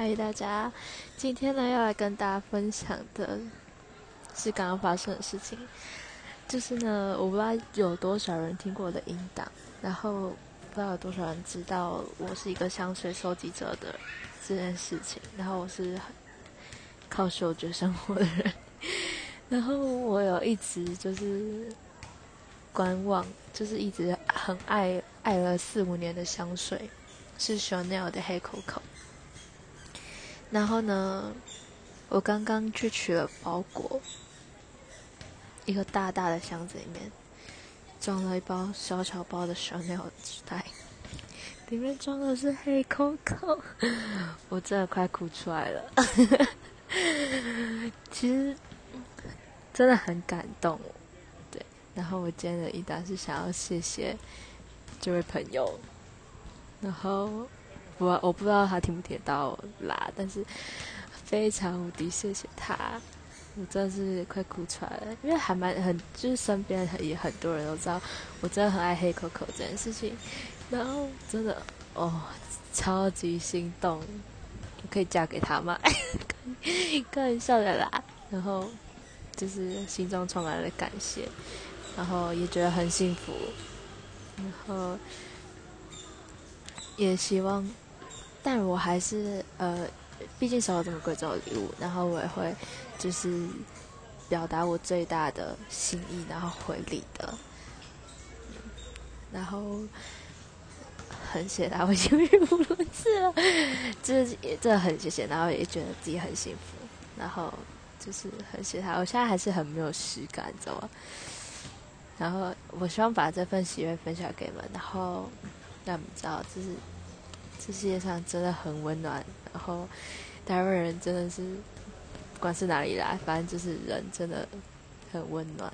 嗨，大家，今天呢要来跟大家分享的是刚刚发生的事情，就是呢，我不知道有多少人听过我的音档，然后不知道有多少人知道我是一个香水收集者的这件事情，然后我是靠嗅觉生活的人，然后我有一直就是观望，就是一直很爱爱了四五年的香水，是 Chanel 的黑 Coco。然后呢，我刚刚去取了包裹，一个大大的箱子里面装了一包小小包的 Chanel 纸袋，里面装的是黑 Coco，我真的快哭出来了。其实真的很感动，对。然后我今天的一单是想要谢谢这位朋友，然后。我我不知道他听不听到啦，但是非常无敌谢谢他，我真的是快哭出来了，因为还蛮很就是身边也很多人都知道我真的很爱黑可可这件事情，然后真的哦超级心动，可以嫁给他吗？可 以开玩笑的啦，然后就是心中充满了感谢，然后也觉得很幸福，然后也希望。但我还是呃，毕竟收到这么贵重的礼物，然后我也会就是表达我最大的心意，然后回礼的。然后很谢谢他，我已经语无伦次了，就是也真的很谢谢，然后也觉得自己很幸福，然后就是很谢谢他。我现在还是很没有实感，你知道吗？然后我希望把这份喜悦分享给你们，然后让你们知道，就是。这世界上真的很温暖，然后台湾人真的是，不管是哪里来，反正就是人真的很温暖。